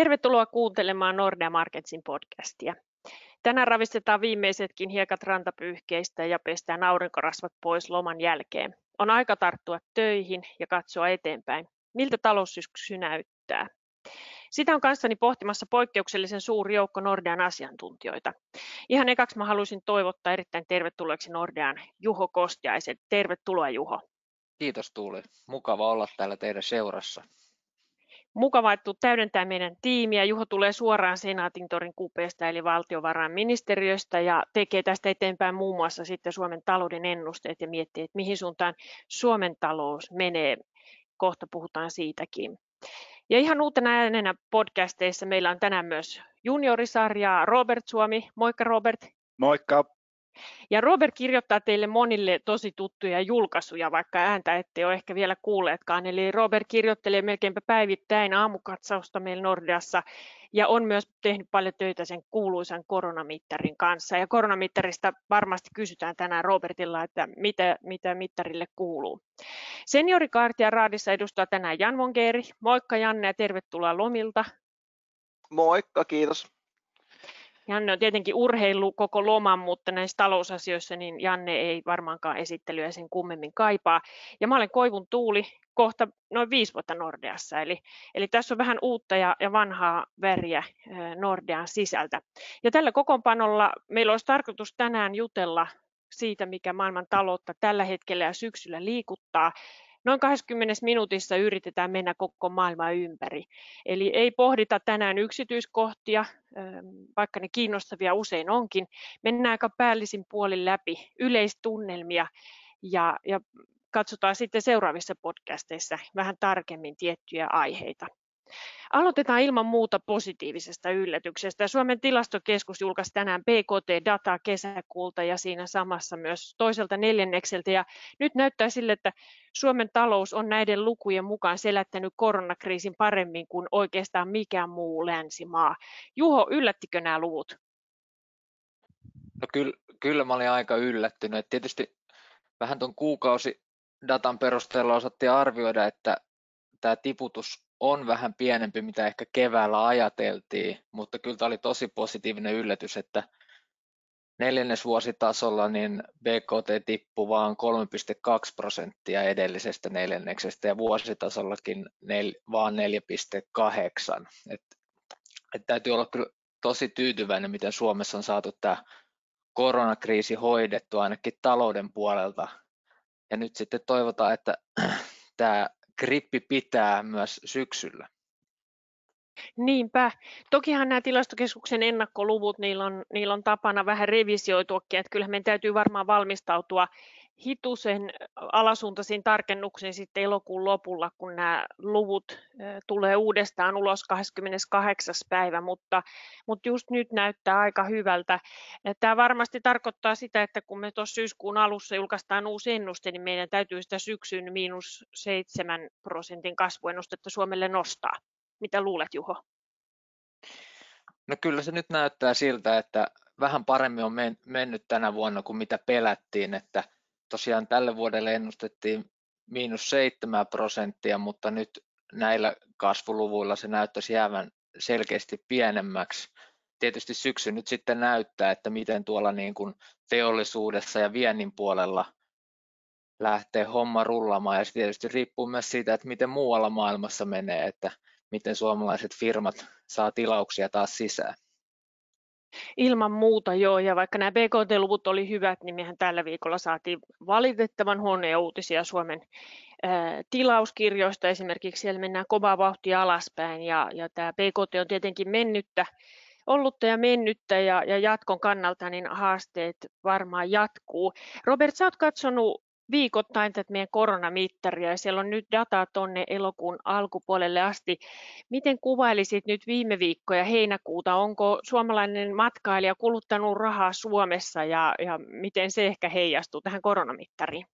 Tervetuloa kuuntelemaan Nordea Marketsin podcastia. Tänään ravistetaan viimeisetkin hiekat rantapyyhkeistä ja pestään aurinkorasvat pois loman jälkeen. On aika tarttua töihin ja katsoa eteenpäin. Miltä taloussyksy näyttää? Sitä on kanssani pohtimassa poikkeuksellisen suuri joukko Nordean asiantuntijoita. Ihan ekaksi mä haluaisin toivottaa erittäin tervetulleeksi Nordean Juho Kostiaisen. Tervetuloa Juho. Kiitos Tuuli. Mukava olla täällä teidän seurassa. Mukava, että täydentää meidän tiimiä. Juho tulee suoraan Senaatintorin kupeesta eli valtiovarainministeriöstä ja tekee tästä eteenpäin muun muassa sitten Suomen talouden ennusteet ja miettii, että mihin suuntaan Suomen talous menee. Kohta puhutaan siitäkin. Ja ihan uutena äänenä podcasteissa meillä on tänään myös juniorisarjaa Robert Suomi. Moikka Robert. Moikka. Ja Robert kirjoittaa teille monille tosi tuttuja julkaisuja, vaikka ääntä ette ole ehkä vielä kuulleetkaan. Eli Robert kirjoittelee melkeinpä päivittäin aamukatsausta meillä Nordeassa ja on myös tehnyt paljon töitä sen kuuluisan koronamittarin kanssa. Ja koronamittarista varmasti kysytään tänään Robertilla, että mitä, mitä mittarille kuuluu. Seniorikaartia raadissa edustaa tänään Jan Vongeri. Moikka Janne ja tervetuloa lomilta. Moikka, kiitos. Janne on tietenkin urheilu koko loman, mutta näissä talousasioissa niin Janne ei varmaankaan esittelyä sen kummemmin kaipaa. Ja mä olen Koivun Tuuli kohta noin viisi vuotta Nordeassa, eli, eli tässä on vähän uutta ja, ja vanhaa väriä Nordean sisältä. Ja tällä kokoonpanolla meillä olisi tarkoitus tänään jutella siitä, mikä maailman taloutta tällä hetkellä ja syksyllä liikuttaa, Noin 20 minuutissa yritetään mennä koko maailma ympäri. Eli ei pohdita tänään yksityiskohtia, vaikka ne kiinnostavia usein onkin. Mennään aika päällisin puolin läpi yleistunnelmia ja, ja katsotaan sitten seuraavissa podcasteissa vähän tarkemmin tiettyjä aiheita. Aloitetaan ilman muuta positiivisesta yllätyksestä. Suomen tilastokeskus julkaisi tänään BKT-dataa kesäkuulta ja siinä samassa myös toiselta neljännekseltä. Ja nyt näyttää sille, että Suomen talous on näiden lukujen mukaan selättänyt koronakriisin paremmin kuin oikeastaan mikään muu länsimaa. Juho, yllättikö nämä luvut? No kyllä, kyllä mä olin aika yllättynyt. Tietysti vähän tuon kuukausidatan perusteella osattiin arvioida, että tämä tiputus on vähän pienempi, mitä ehkä keväällä ajateltiin, mutta kyllä tämä oli tosi positiivinen yllätys, että neljännesvuositasolla niin BKT tippui vain 3,2 prosenttia edellisestä neljänneksestä ja vuositasollakin nel, vaan 4,8. Et, et täytyy olla kyllä tosi tyytyväinen, miten Suomessa on saatu tämä koronakriisi hoidettu ainakin talouden puolelta. Ja nyt sitten toivotaan, että tämä grippi pitää myös syksyllä. Niinpä. Tokihan nämä tilastokeskuksen ennakkoluvut, niillä on, niillä on tapana vähän revisioituakin, että kyllähän meidän täytyy varmaan valmistautua hitusen alasuuntaisiin tarkennuksiin sitten elokuun lopulla, kun nämä luvut tulee uudestaan ulos 28. päivä, mutta, mutta just nyt näyttää aika hyvältä. Tämä varmasti tarkoittaa sitä, että kun me tuossa syyskuun alussa julkaistaan uusi ennuste, niin meidän täytyy sitä syksyn miinus 7 prosentin kasvuennustetta Suomelle nostaa. Mitä luulet, Juho? No kyllä se nyt näyttää siltä, että vähän paremmin on mennyt tänä vuonna kuin mitä pelättiin, että tosiaan tälle vuodelle ennustettiin miinus 7 prosenttia, mutta nyt näillä kasvuluvuilla se näyttäisi jäävän selkeästi pienemmäksi. Tietysti syksy nyt sitten näyttää, että miten tuolla niin kuin teollisuudessa ja viennin puolella lähtee homma rullaamaan ja se tietysti riippuu myös siitä, että miten muualla maailmassa menee, että miten suomalaiset firmat saa tilauksia taas sisään. Ilman muuta joo, ja vaikka nämä BKT-luvut oli hyvät, niin mehän tällä viikolla saatiin valitettavan huonoja uutisia Suomen tilauskirjoista. Esimerkiksi siellä mennään kovaa vauhtia alaspäin, ja, ja tämä BKT on tietenkin mennyttä, ollutta ja mennyttä, ja, ja jatkon kannalta niin haasteet varmaan jatkuu. Robert, sä oot katsonut viikoittain tätä meidän koronamittaria ja siellä on nyt dataa tuonne elokuun alkupuolelle asti. Miten kuvailisit nyt viime viikkoja heinäkuuta? Onko suomalainen matkailija kuluttanut rahaa Suomessa ja, ja miten se ehkä heijastuu tähän koronamittariin?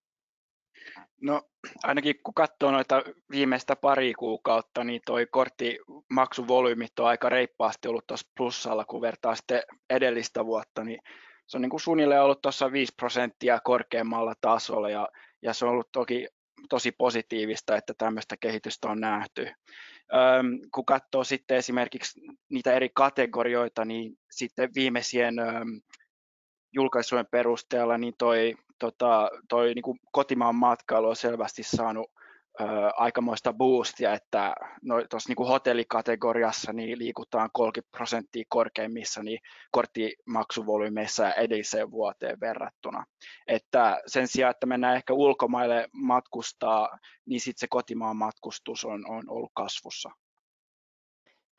No ainakin kun katsoo noita viimeistä pari kuukautta, niin toi korttimaksuvolyymit on aika reippaasti ollut tuossa plussalla, kun vertaa sitten edellistä vuotta, niin se on niin kuin suunnilleen ollut tuossa 5 prosenttia korkeammalla tasolla ja, ja se on ollut toki tosi positiivista, että tämmöistä kehitystä on nähty. Kun katsoo sitten esimerkiksi niitä eri kategorioita, niin sitten viimeisien julkaisujen perusteella niin toi, tota, toi niin kuin kotimaan matkailu on selvästi saanut aikamoista boostia, että no, tuossa niin hotellikategoriassa niin liikutaan 30 prosenttia korkeimmissa niin korttimaksuvolyymeissa edelliseen vuoteen verrattuna. Että sen sijaan, että mennään ehkä ulkomaille matkustaa, niin sitten se kotimaan matkustus on, on ollut kasvussa.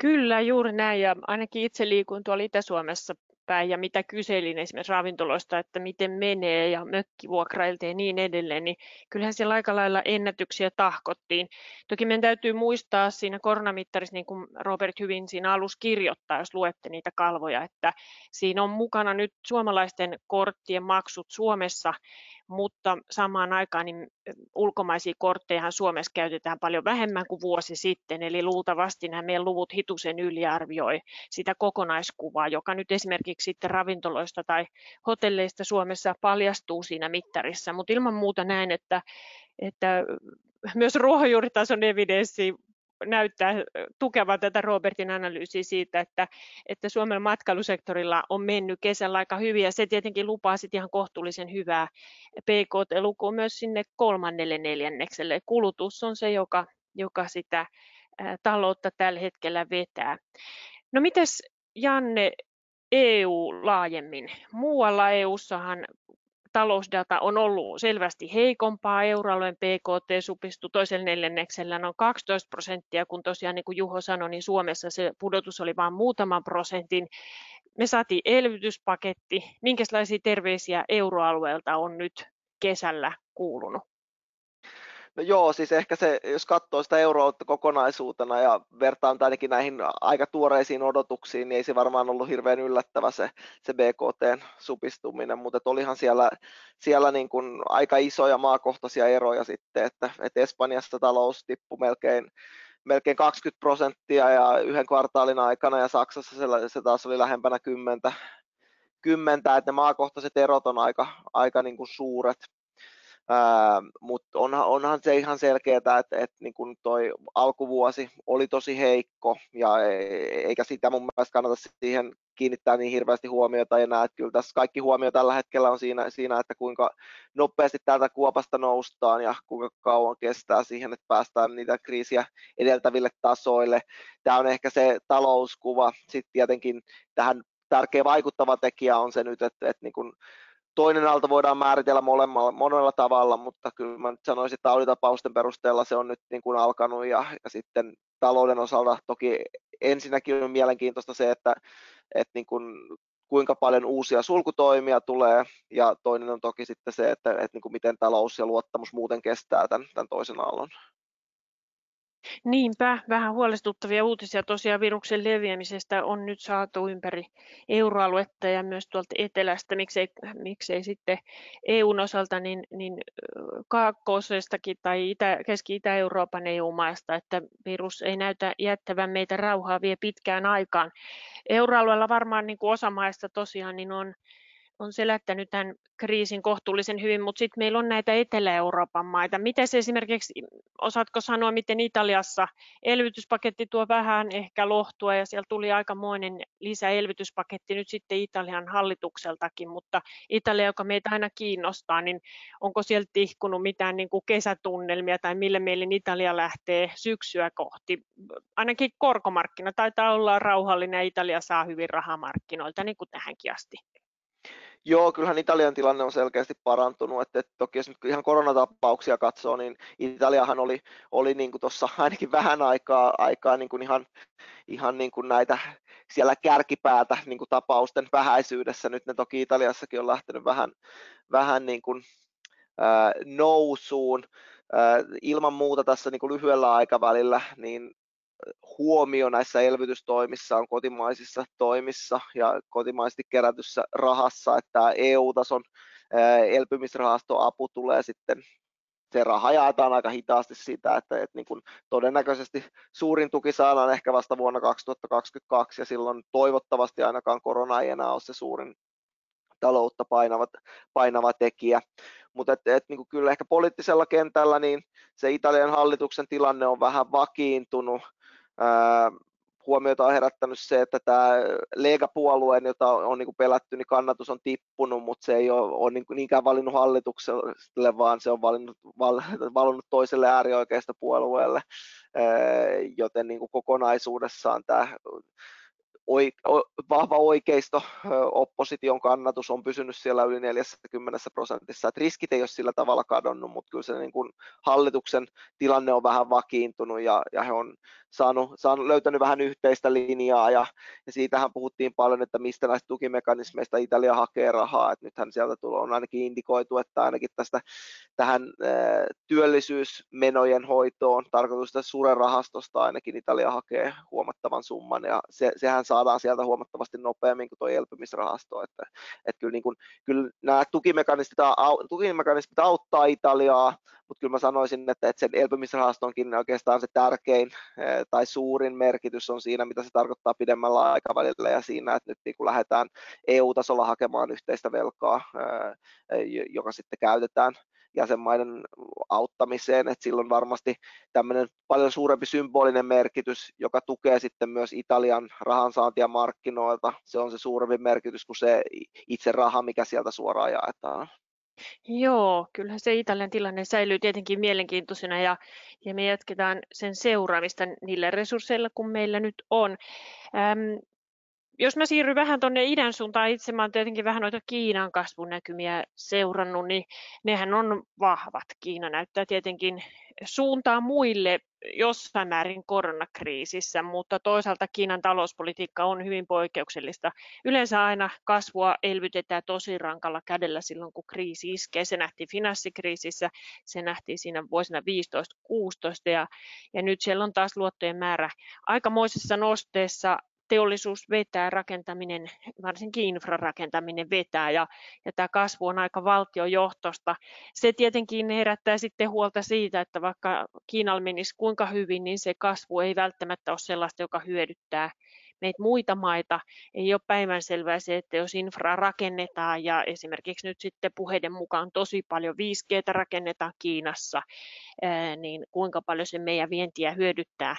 Kyllä, juuri näin. Ja ainakin itse liikun tuolla Itä-Suomessa päin ja mitä kyselin esimerkiksi ravintoloista, että miten menee ja mökkivuokrailta ja niin edelleen, niin kyllähän siellä aika lailla ennätyksiä tahkottiin. Toki meidän täytyy muistaa siinä koronamittarissa, niin kuin Robert hyvin siinä alussa kirjoittaa, jos luette niitä kalvoja, että siinä on mukana nyt suomalaisten korttien maksut Suomessa mutta samaan aikaan niin ulkomaisia kortteja Suomessa käytetään paljon vähemmän kuin vuosi sitten, eli luultavasti nämä meidän luvut hitusen yliarvioi sitä kokonaiskuvaa, joka nyt esimerkiksi sitten ravintoloista tai hotelleista Suomessa paljastuu siinä mittarissa, mutta ilman muuta näin, että, että myös ruohonjuuritason evidenssi näyttää tukevan tätä Robertin analyysiä siitä, että, että Suomen matkailusektorilla on mennyt kesällä aika hyvin ja se tietenkin lupaa sitten ihan kohtuullisen hyvää PKT-lukua myös sinne kolmannelle neljännekselle. Kulutus on se, joka, joka sitä taloutta tällä hetkellä vetää. No mites Janne, EU laajemmin. Muualla EU-sahan talousdata on ollut selvästi heikompaa. Euroalueen PKT supistui toisella neljänneksellä noin 12 prosenttia, kun tosiaan niin kuin Juho sanoi, niin Suomessa se pudotus oli vain muutaman prosentin. Me saatiin elvytyspaketti. Minkälaisia terveisiä euroalueelta on nyt kesällä kuulunut? No joo, siis ehkä se, jos katsoo sitä euroa kokonaisuutena ja vertaan ainakin näihin aika tuoreisiin odotuksiin, niin ei se varmaan ollut hirveän yllättävä se, se BKT supistuminen, mutta olihan siellä, siellä niin kuin aika isoja maakohtaisia eroja sitten, että, että Espanjassa talous tippui melkein, melkein 20 prosenttia ja yhden kvartaalin aikana ja Saksassa se, se taas oli lähempänä kymmentä, kymmentä että ne maakohtaiset erot on aika, aika niin kuin suuret. Mutta onhan, onhan se ihan selkeää, että, että niin kun toi alkuvuosi oli tosi heikko ja e, eikä sitä mun mielestä kannata siihen kiinnittää niin hirveästi huomiota enää, että kyllä tässä kaikki huomio tällä hetkellä on siinä, siinä että kuinka nopeasti täältä kuopasta noustaan ja kuinka kauan kestää siihen, että päästään niitä kriisiä edeltäville tasoille. Tämä on ehkä se talouskuva, sitten tietenkin tähän tärkeä vaikuttava tekijä on se nyt, että, että niin kun toinen aalto voidaan määritellä molemmalla, monella tavalla, mutta kyllä mä nyt sanoisin, että tauditapausten perusteella se on nyt niin kuin alkanut ja, ja sitten talouden osalta toki ensinnäkin on mielenkiintoista se, että, että niin kuin, kuinka paljon uusia sulkutoimia tulee ja toinen on toki sitten se, että, että niin kuin miten talous ja luottamus muuten kestää tämän, tämän toisen aallon. Niinpä, vähän huolestuttavia uutisia tosiaan viruksen leviämisestä on nyt saatu ympäri euroaluetta ja myös tuolta etelästä, miksei, miksei sitten EUn osalta niin, niin kaakkoisestakin tai Itä, Keski-Itä-Euroopan EU-maista, että virus ei näytä jättävän meitä rauhaa vielä pitkään aikaan. Euroalueella varmaan niin kuin osa maista tosiaan niin on on selättänyt tämän kriisin kohtuullisen hyvin, mutta sitten meillä on näitä Etelä-Euroopan maita. Miten esimerkiksi, osaatko sanoa, miten Italiassa elvytyspaketti tuo vähän ehkä lohtua ja siellä tuli aikamoinen lisäelvytyspaketti nyt sitten Italian hallitukseltakin, mutta Italia, joka meitä aina kiinnostaa, niin onko sieltä tihkunut mitään niin kuin kesätunnelmia tai millä meille Italia lähtee syksyä kohti? Ainakin korkomarkkina taitaa olla rauhallinen ja Italia saa hyvin rahamarkkinoilta niin kuin tähänkin asti. Joo, kyllähän Italian tilanne on selkeästi parantunut, että, että toki jos nyt ihan koronatapauksia katsoo, niin Italiahan oli, oli niin tuossa ainakin vähän aikaa, aikaa niin kuin ihan, ihan niin kuin näitä siellä kärkipäätä niin kuin tapausten vähäisyydessä. Nyt ne toki Italiassakin on lähtenyt vähän, vähän niin kuin, ää, nousuun. Ilman muuta tässä niin kuin lyhyellä aikavälillä, niin huomio näissä elvytystoimissa on kotimaisissa toimissa ja kotimaisesti kerätyssä rahassa, että EU-tason elpymisrahastoapu tulee sitten se raha jaetaan aika hitaasti sitä, että, että niin kuin todennäköisesti suurin tuki saadaan ehkä vasta vuonna 2022 ja silloin toivottavasti ainakaan korona ei enää ole se suurin, taloutta painava, painava tekijä. Mutta et, et, niin kyllä ehkä poliittisella kentällä niin se Italian hallituksen tilanne on vähän vakiintunut. Huomiota on herättänyt se, että tämä Lega-puolueen, jota on niin pelätty, niin kannatus on tippunut, mutta se ei ole, ole niin niinkään valinnut hallitukselle, vaan se on valinnut, val, valinnut toiselle äärioikeista puolueelle, joten niin kuin kokonaisuudessaan tämä vahva oikeisto opposition kannatus on pysynyt siellä yli 40 prosentissa. Et riskit ei ole sillä tavalla kadonnut, mutta kyllä se niin kuin hallituksen tilanne on vähän vakiintunut ja, ja he on saanut, saanut, löytänyt vähän yhteistä linjaa ja, ja siitähän puhuttiin paljon, että mistä näistä tukimekanismeista Italia hakee rahaa. Et nythän sieltä tulee, on ainakin indikoitu, että ainakin tästä tähän ää, työllisyysmenojen hoitoon tarkoitusta suuren rahastosta ainakin Italia hakee huomattavan summan ja se, sehän saa saadaan sieltä huomattavasti nopeammin kuin tuo elpymisrahasto. Että, että kyllä, niin kuin, kyllä nämä tukimekanismit, tukimekanismit auttaa Italiaa, mutta kyllä mä sanoisin, että, että sen elpymisrahastonkin oikeastaan se tärkein eh, tai suurin merkitys on siinä, mitä se tarkoittaa pidemmällä aikavälillä ja siinä, että nyt niin kun lähdetään EU-tasolla hakemaan yhteistä velkaa, eh, joka sitten käytetään jäsenmaiden auttamiseen, että silloin varmasti tämmöinen paljon suurempi symbolinen merkitys, joka tukee sitten myös Italian rahansaantia markkinoilta. Se on se suurempi merkitys kuin se itse raha, mikä sieltä suoraan jaetaan. Joo, kyllähän se Italian tilanne säilyy tietenkin mielenkiintoisena ja, ja me jatketaan sen seuraamista niillä resursseilla, kun meillä nyt on. Ähm, jos mä siirryn vähän tuonne idän suuntaan, itse mä olen tietenkin vähän noita Kiinan kasvunäkymiä seurannut, niin nehän on vahvat. Kiina näyttää tietenkin suuntaa muille jossain määrin koronakriisissä, mutta toisaalta Kiinan talouspolitiikka on hyvin poikkeuksellista. Yleensä aina kasvua elvytetään tosi rankalla kädellä silloin, kun kriisi iskee. Se nähtiin finanssikriisissä, se nähtiin siinä vuosina 15-16 ja, ja nyt siellä on taas luottojen määrä aikamoisessa nosteessa teollisuus vetää, rakentaminen, varsinkin infrarakentaminen vetää ja, ja tämä kasvu on aika valtiojohtosta. Se tietenkin herättää sitten huolta siitä, että vaikka Kiinalla menisi kuinka hyvin, niin se kasvu ei välttämättä ole sellaista, joka hyödyttää meitä muita maita. Ei ole päivänselvää se, että jos infra rakennetaan ja esimerkiksi nyt sitten puheiden mukaan tosi paljon 5G rakennetaan Kiinassa, niin kuinka paljon se meidän vientiä hyödyttää,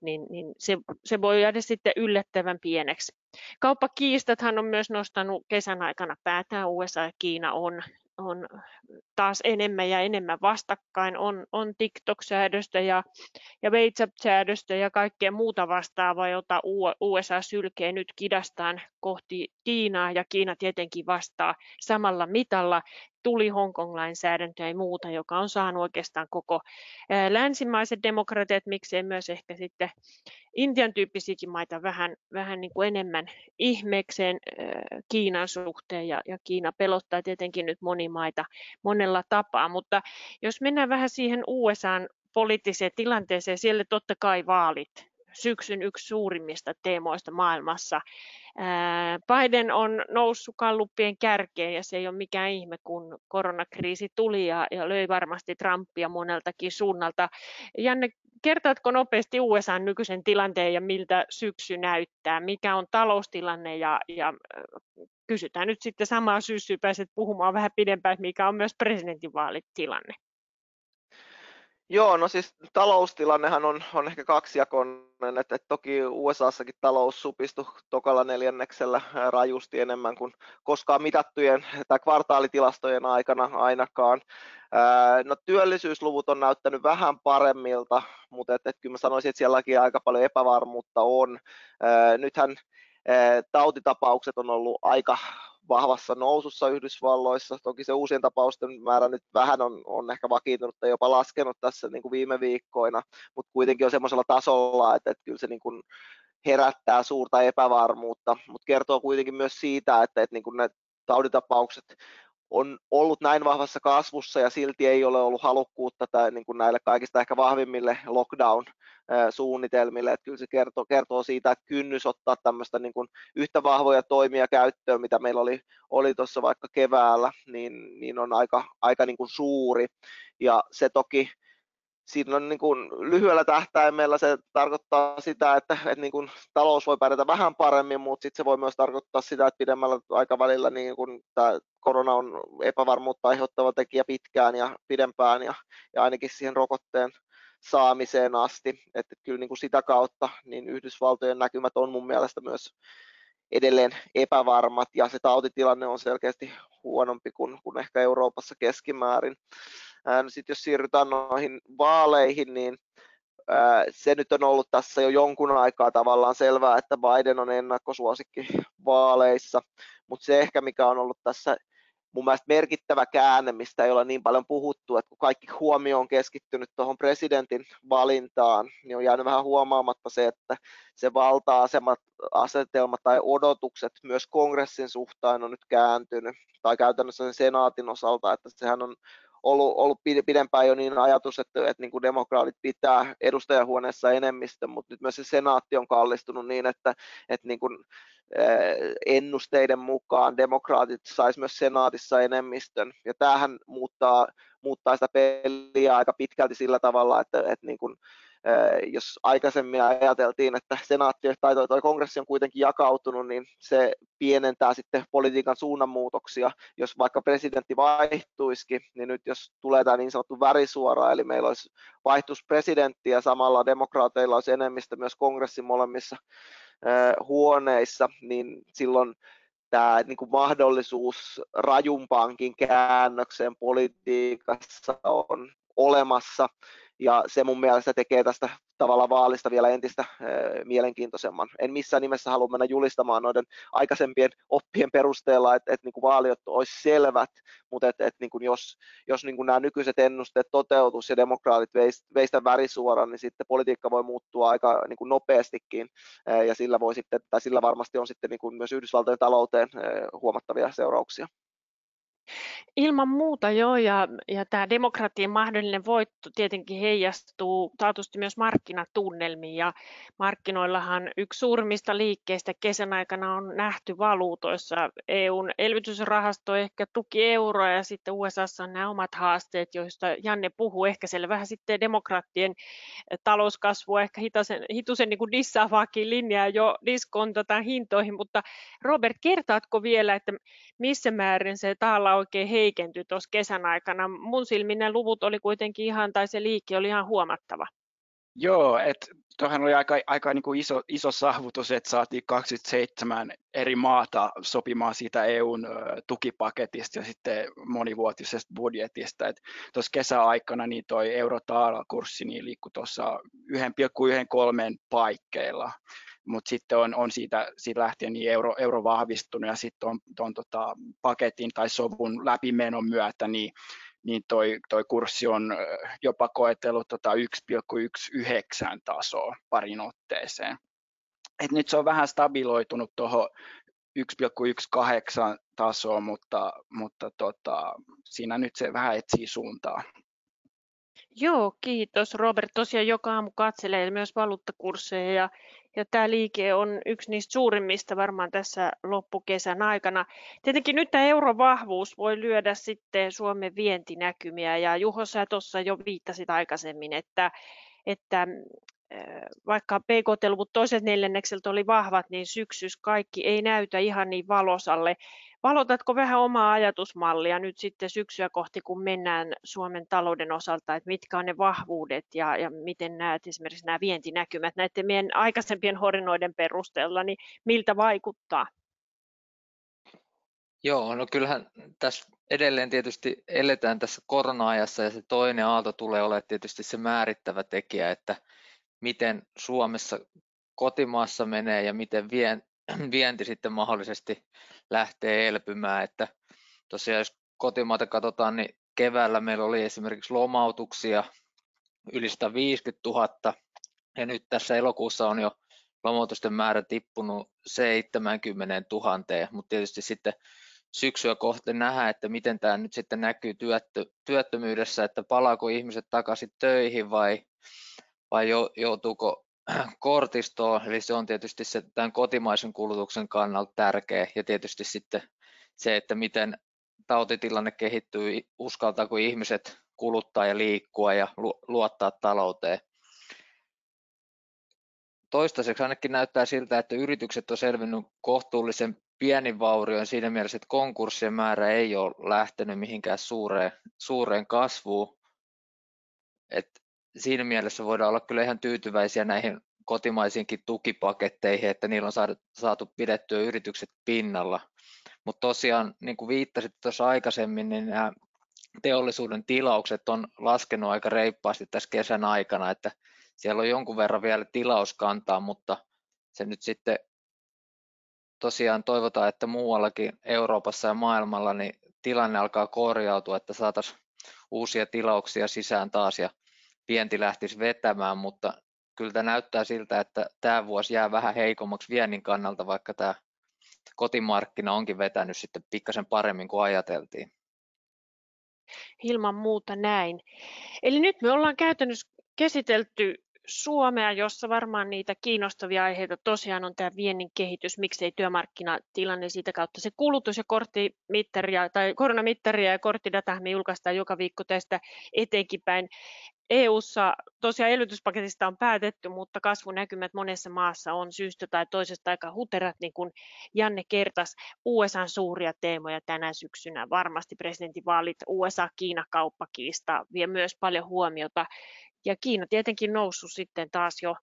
niin, niin se, se voi jäädä sitten yllättävän pieneksi. Kauppakiistathan on myös nostanut kesän aikana päätään. USA ja Kiina on on taas enemmän ja enemmän vastakkain. On, on TikTok-säädöstä ja, ja WhatsApp-säädöstä ja kaikkea muuta vastaavaa, jota USA sylkee nyt kidastaan kohti Kiinaa ja Kiina tietenkin vastaa samalla mitalla tuli Hongkong-lainsäädäntöä ja muuta, joka on saanut oikeastaan koko länsimaiset demokratiat, miksei myös ehkä sitten Intian tyyppisiäkin maita vähän, vähän niin kuin enemmän ihmeekseen Kiinan suhteen ja, ja Kiina pelottaa tietenkin nyt moni maita monella tapaa, mutta jos mennään vähän siihen USAn poliittiseen tilanteeseen, siellä totta kai vaalit syksyn yksi suurimmista teemoista maailmassa. Biden on noussut kalluppien kärkeen ja se ei ole mikään ihme, kun koronakriisi tuli ja, ja löi varmasti Trumpia moneltakin suunnalta. Janne, kertaatko nopeasti USA nykyisen tilanteen ja miltä syksy näyttää? Mikä on taloustilanne ja, ja kysytään nyt sitten samaa syssyä, pääset puhumaan vähän pidempään, mikä on myös presidentinvaalitilanne. Joo, no siis taloustilannehan on, on ehkä kaksijakoinen, että, että toki USAssakin talous supistui tokalla neljänneksellä rajusti enemmän kuin koskaan mitattujen tai kvartaalitilastojen aikana ainakaan. No työllisyysluvut on näyttänyt vähän paremmilta, mutta et, et kyllä mä sanoisin, että sielläkin aika paljon epävarmuutta on. Nythän tautitapaukset on ollut aika vahvassa nousussa Yhdysvalloissa. Toki se uusien tapausten määrä nyt vähän on, on ehkä vakiintunut tai jopa laskenut tässä niin kuin viime viikkoina, mutta kuitenkin on semmoisella tasolla, että, että kyllä se niin kuin herättää suurta epävarmuutta, mutta kertoo kuitenkin myös siitä, että, että niin kuin ne tauditapaukset on ollut näin vahvassa kasvussa ja silti ei ole ollut halukkuutta tai niin kuin näille kaikista ehkä vahvimmille lockdown-suunnitelmille. Että kyllä se kertoo, kertoo siitä, että kynnys ottaa tämmöistä niin kuin yhtä vahvoja toimia käyttöön, mitä meillä oli, oli tuossa vaikka keväällä, niin, niin on aika, aika niin kuin suuri. Ja se toki siinä on niin kuin lyhyellä tähtäimellä se tarkoittaa sitä, että, että niin kuin talous voi pärjätä vähän paremmin, mutta sitten se voi myös tarkoittaa sitä, että pidemmällä aikavälillä niin kuin tämä korona on epävarmuutta aiheuttava tekijä pitkään ja pidempään ja, ja ainakin siihen rokotteen saamiseen asti. Että kyllä niin kuin sitä kautta niin Yhdysvaltojen näkymät on mun mielestä myös edelleen epävarmat ja se tautitilanne on selkeästi huonompi kuin, kuin ehkä Euroopassa keskimäärin. No Sitten jos siirrytään noihin vaaleihin, niin se nyt on ollut tässä jo jonkun aikaa tavallaan selvää, että Biden on ennakkosuosikki vaaleissa, mutta se ehkä mikä on ollut tässä mun mielestä merkittävä käänne, mistä ei ole niin paljon puhuttu, että kun kaikki huomio on keskittynyt tuohon presidentin valintaan, niin on jäänyt vähän huomaamatta se, että se valta-asemat, asetelma tai odotukset myös kongressin suhtaan on nyt kääntynyt, tai käytännössä sen senaatin osalta, että sehän on ollut, ollut pidempään jo niin ajatus, että, että niin kuin demokraatit pitää edustajahuoneessa enemmistön, mutta nyt myös se senaatti on kallistunut niin, että, että niin kuin, eh, ennusteiden mukaan demokraatit saisi myös senaatissa enemmistön. Ja tämähän muuttaa, muuttaa sitä peliä aika pitkälti sillä tavalla, että, että niin kuin, jos aikaisemmin ajateltiin, että senaatti tai toi, toi kongressi on kuitenkin jakautunut, niin se pienentää sitten politiikan suunnanmuutoksia. Jos vaikka presidentti vaihtuisikin, niin nyt jos tulee tämä niin sanottu värisuora, eli meillä olisi vaihtus presidentti ja samalla demokraateilla olisi enemmistö myös kongressin molemmissa huoneissa, niin silloin tämä niin kuin mahdollisuus rajumpaankin käännökseen politiikassa on olemassa ja se mun mielestä tekee tästä tavalla vaalista vielä entistä mielenkiintoisemman. En missään nimessä halua mennä julistamaan noiden aikaisempien oppien perusteella, että, että niin vaaliot olisi selvät, mutta että, että niin kuin jos, jos niin kuin nämä nykyiset ennusteet toteutus ja demokraatit veistä värisuoran, niin sitten politiikka voi muuttua aika niin kuin nopeastikin ja sillä, voi sitten, tai sillä varmasti on sitten niin kuin myös Yhdysvaltojen talouteen huomattavia seurauksia. Ilman muuta joo, ja, ja tämä demokratian mahdollinen voitto tietenkin heijastuu taatusti myös markkinatunnelmiin, ja markkinoillahan yksi suurimmista liikkeistä kesän aikana on nähty valuutoissa. EUn elvytysrahasto ehkä tuki euroa, ja sitten USAssa on nämä omat haasteet, joista Janne puhuu, ehkä siellä vähän sitten demokraattien talouskasvua, ehkä hitasen, hitusen niin kuin dissaavaakin linjaa jo diskontataan hintoihin, mutta Robert, kertaatko vielä, että missä määrin se taalla oikein heikentyi tuossa kesän aikana. Mun silmin ne luvut oli kuitenkin ihan, tai se liikki oli ihan huomattava. Joo, että tuohan oli aika, aika niin kuin iso, iso saavutus, että saatiin 27 eri maata sopimaan siitä EUn tukipaketista ja sitten monivuotisesta budjetista. Tuossa kesäaikana niin toi eurotaala-kurssi niin liikkui tuossa 1,13 paikkeilla mutta sitten on, on siitä, siitä lähtien niin euro, euro vahvistunut ja sitten on, on tota paketin tai sovun läpimenon myötä niin, niin toi, toi kurssi on jopa koetellut tota 1,19 tasoa parin otteeseen. Et nyt se on vähän stabiloitunut tuohon 1,18 tasoon, mutta, mutta tota, siinä nyt se vähän etsii suuntaa. Joo, kiitos Robert. Tosiaan joka aamu katselee myös valuuttakursseja ja, ja tämä liike on yksi niistä suurimmista varmaan tässä loppukesän aikana. Tietenkin nyt tämä eurovahvuus voi lyödä sitten Suomen vientinäkymiä ja Juho sä tuossa jo viittasit aikaisemmin, että, että vaikka PKT-luvut toiset neljännekseltä oli vahvat, niin syksys kaikki ei näytä ihan niin valosalle. Valotatko vähän omaa ajatusmallia nyt sitten syksyä kohti, kun mennään Suomen talouden osalta, että mitkä on ne vahvuudet ja, ja miten näet esimerkiksi nämä vientinäkymät näiden meidän aikaisempien horinoiden perusteella, niin miltä vaikuttaa? Joo, no kyllähän tässä edelleen tietysti eletään tässä korona-ajassa ja se toinen aalto tulee olemaan tietysti se määrittävä tekijä, että miten Suomessa kotimaassa menee ja miten vien, vienti sitten mahdollisesti lähtee elpymään. Että tosiaan jos kotimaata katsotaan, niin keväällä meillä oli esimerkiksi lomautuksia yli 150 000 ja nyt tässä elokuussa on jo lomautusten määrä tippunut 70 000, mutta tietysti sitten syksyä kohti nähdään, että miten tämä nyt sitten näkyy työttö, työttömyydessä, että palaako ihmiset takaisin töihin vai, vai joutuuko kortistoon, eli se on tietysti se, tämän kotimaisen kulutuksen kannalta tärkeä, ja tietysti sitten se, että miten tautitilanne kehittyy, uskaltaako ihmiset kuluttaa ja liikkua ja luottaa talouteen. Toistaiseksi ainakin näyttää siltä, että yritykset on selvinnyt kohtuullisen pienin vaurioin siinä mielessä, että konkurssien määrä ei ole lähtenyt mihinkään suureen, suureen kasvuun. Et siinä mielessä voidaan olla kyllä ihan tyytyväisiä näihin kotimaisiinkin tukipaketteihin, että niillä on saatu pidettyä yritykset pinnalla. Mutta tosiaan, niin kuin viittasit tuossa aikaisemmin, niin nämä teollisuuden tilaukset on laskenut aika reippaasti tässä kesän aikana, että siellä on jonkun verran vielä tilauskantaa, mutta se nyt sitten tosiaan toivotaan, että muuallakin Euroopassa ja maailmalla niin tilanne alkaa korjautua, että saataisiin uusia tilauksia sisään taas ja vienti lähtisi vetämään, mutta kyllä tämä näyttää siltä, että tämä vuosi jää vähän heikommaksi viennin kannalta, vaikka tämä kotimarkkina onkin vetänyt sitten pikkasen paremmin kuin ajateltiin. Ilman muuta näin. Eli nyt me ollaan käytännössä käsitelty Suomea, jossa varmaan niitä kiinnostavia aiheita tosiaan on tämä viennin kehitys, miksei työmarkkinatilanne siitä kautta se kulutus ja korttimittaria tai koronamittaria ja korttidata me julkaistaan joka viikko tästä eteenkin päin. EU-ssa tosiaan elvytyspaketista on päätetty, mutta kasvunäkymät monessa maassa on syystä tai toisesta aika huterat, niin kuin Janne kertas. USAn suuria teemoja tänä syksynä, varmasti presidentinvaalit, USA-Kiina-kauppakiista vie myös paljon huomiota. Ja Kiina tietenkin noussut sitten taas jo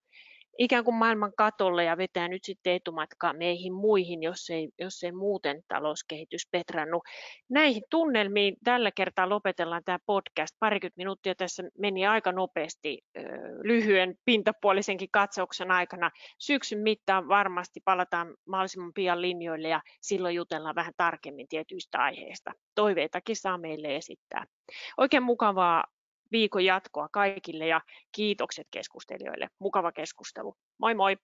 ikään kuin maailman katolle ja vetää nyt sitten etumatkaa meihin muihin, jos ei, jos ei muuten talouskehitys petrannu. Näihin tunnelmiin tällä kertaa lopetellaan tämä podcast. Parikymmentä minuuttia tässä meni aika nopeasti lyhyen pintapuolisenkin katsauksen aikana. Syksyn mittaan varmasti palataan mahdollisimman pian linjoille ja silloin jutellaan vähän tarkemmin tietyistä aiheista. Toiveitakin saa meille esittää. Oikein mukavaa viikon jatkoa kaikille ja kiitokset keskustelijoille. Mukava keskustelu. Moi moi!